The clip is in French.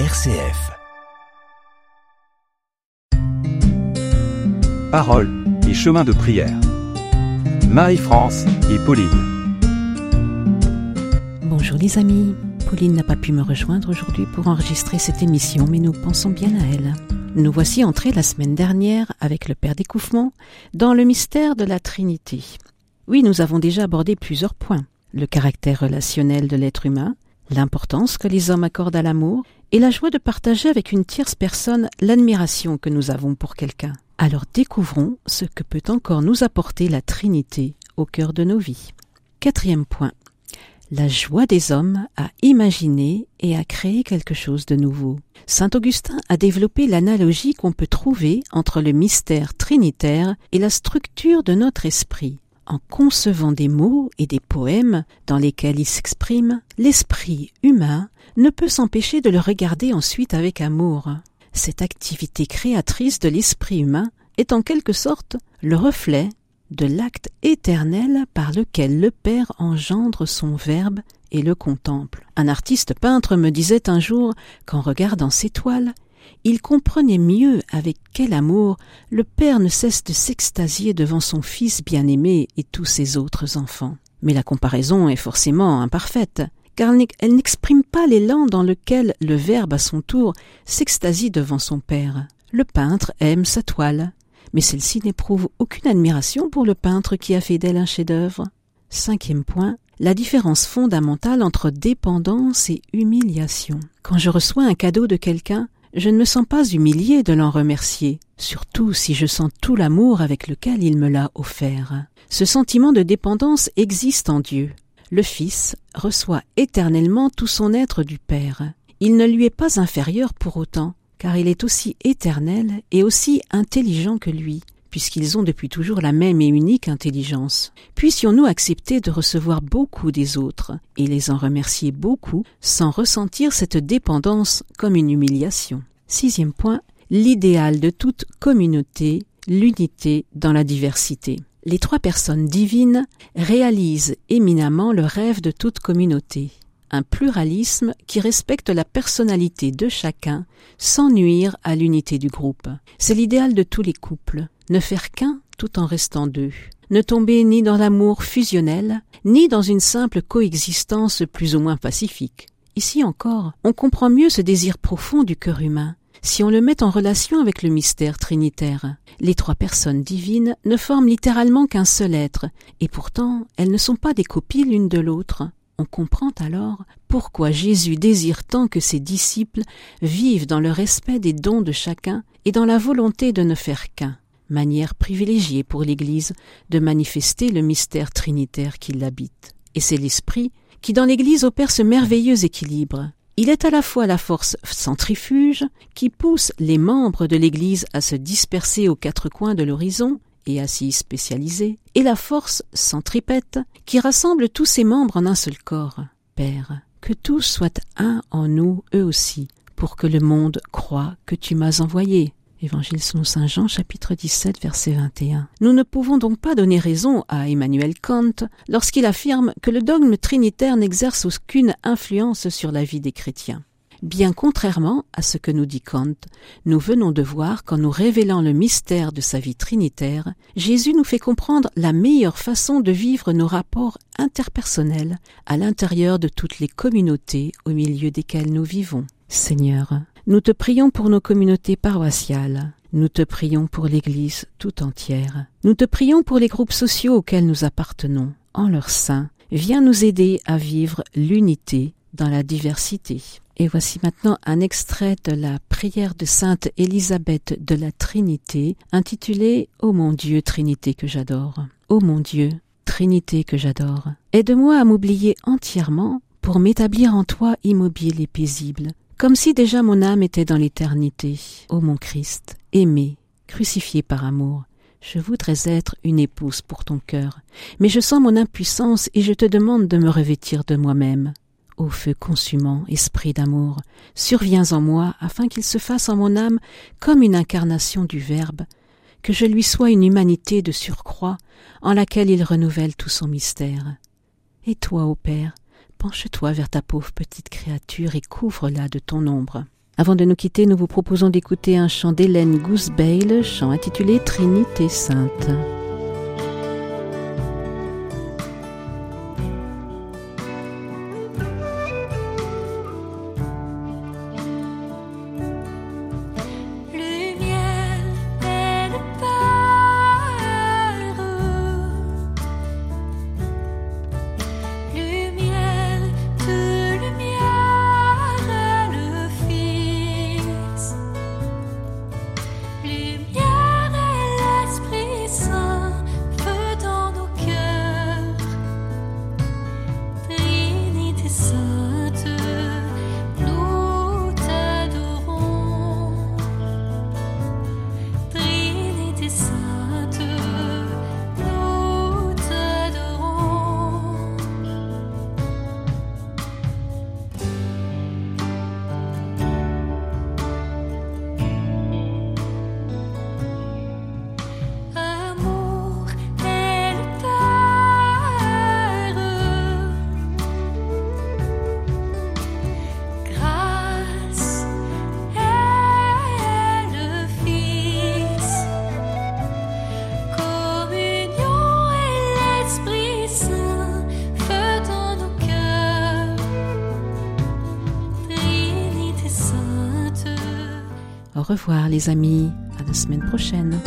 RCF. Parole et chemin de prière. Marie-France et Pauline. Bonjour les amis. Pauline n'a pas pu me rejoindre aujourd'hui pour enregistrer cette émission, mais nous pensons bien à elle. Nous voici entrés la semaine dernière avec le Père Découffement dans le mystère de la Trinité. Oui, nous avons déjà abordé plusieurs points. Le caractère relationnel de l'être humain, l'importance que les hommes accordent à l'amour et la joie de partager avec une tierce personne l'admiration que nous avons pour quelqu'un. Alors découvrons ce que peut encore nous apporter la Trinité au cœur de nos vies. Quatrième point. La joie des hommes à imaginer et à créer quelque chose de nouveau. Saint Augustin a développé l'analogie qu'on peut trouver entre le mystère trinitaire et la structure de notre esprit. En concevant des mots et des poèmes dans lesquels il s'exprime, l'esprit humain ne peut s'empêcher de le regarder ensuite avec amour. Cette activité créatrice de l'esprit humain est en quelque sorte le reflet de l'acte éternel par lequel le Père engendre son Verbe et le contemple. Un artiste peintre me disait un jour qu'en regardant ses toiles, il comprenait mieux avec quel amour le Père ne cesse de s'extasier devant son Fils bien-aimé et tous ses autres enfants. Mais la comparaison est forcément imparfaite car elle n'exprime pas l'élan dans lequel le Verbe à son tour s'extasie devant son Père. Le peintre aime sa toile, mais celle-ci n'éprouve aucune admiration pour le peintre qui a fait d'elle un chef-d'œuvre. Cinquième point, la différence fondamentale entre dépendance et humiliation. Quand je reçois un cadeau de quelqu'un, je ne me sens pas humilié de l'en remercier, surtout si je sens tout l'amour avec lequel il me l'a offert. Ce sentiment de dépendance existe en Dieu le Fils reçoit éternellement tout son être du Père. Il ne lui est pas inférieur pour autant, car il est aussi éternel et aussi intelligent que lui, puisqu'ils ont depuis toujours la même et unique intelligence. Puissions-nous accepter de recevoir beaucoup des autres, et les en remercier beaucoup, sans ressentir cette dépendance comme une humiliation? Sixième point, l'idéal de toute communauté, l'unité dans la diversité les trois personnes divines réalisent éminemment le rêve de toute communauté, pluralisme qui respecte la personnalité de chacun sans nuire à l'unité du groupe. C'est l'idéal de tous les couples, ne faire qu'un tout en restant deux, ne tomber ni dans l'amour fusionnel, ni dans une simple coexistence plus ou moins pacifique. Ici encore, on comprend mieux ce désir profond du cœur humain, si on le met en relation avec le mystère trinitaire. Les trois personnes divines ne forment littéralement qu'un seul être, et pourtant elles ne sont pas des copies l'une de l'autre. On comprend alors pourquoi Jésus désire tant que ses disciples vivent dans le respect des dons de chacun et dans la volonté de ne faire qu'un, manière privilégiée pour l'Église de manifester le mystère trinitaire qui l'habite. Et c'est l'Esprit qui dans l'Église opère ce merveilleux équilibre. Il est à la fois la force centrifuge qui pousse les membres de l'Église à se disperser aux quatre coins de l'horizon et à s'y spécialiser, et la force centripète qui rassemble tous ses membres en un seul corps. Père, que tous soient un en nous, eux aussi, pour que le monde croie que tu m'as envoyé. Évangile selon Saint Jean chapitre 17 verset 21. Nous ne pouvons donc pas donner raison à Emmanuel Kant lorsqu'il affirme que le dogme trinitaire n'exerce aucune influence sur la vie des chrétiens. Bien contrairement à ce que nous dit Kant, nous venons de voir qu'en nous révélant le mystère de sa vie trinitaire, Jésus nous fait comprendre la meilleure façon de vivre nos rapports interpersonnels à l'intérieur de toutes les communautés au milieu desquelles nous vivons. Seigneur, nous te prions pour nos communautés paroissiales. Nous te prions pour l'Église tout entière. Nous te prions pour les groupes sociaux auxquels nous appartenons. En leur sein, viens nous aider à vivre l'unité dans la diversité. Et voici maintenant un extrait de la prière de Sainte Élisabeth de la Trinité, intitulée Ô mon Dieu, Trinité que j'adore. Ô mon Dieu, Trinité que j'adore. Aide-moi à m'oublier entièrement pour m'établir en toi immobile et paisible, comme si déjà mon âme était dans l'éternité. Ô mon Christ, aimé, crucifié par amour, je voudrais être une épouse pour ton cœur, mais je sens mon impuissance et je te demande de me revêtir de moi-même. Ô feu consumant, esprit d'amour, surviens en moi afin qu'il se fasse en mon âme comme une incarnation du Verbe, que je lui sois une humanité de surcroît en laquelle il renouvelle tout son mystère. Et toi, ô Père, penche-toi vers ta pauvre petite créature et couvre-la de ton ombre. Avant de nous quitter, nous vous proposons d'écouter un chant d'Hélène Goosebale, chant intitulé Trinité Sainte. Revoir les amis, à la semaine prochaine.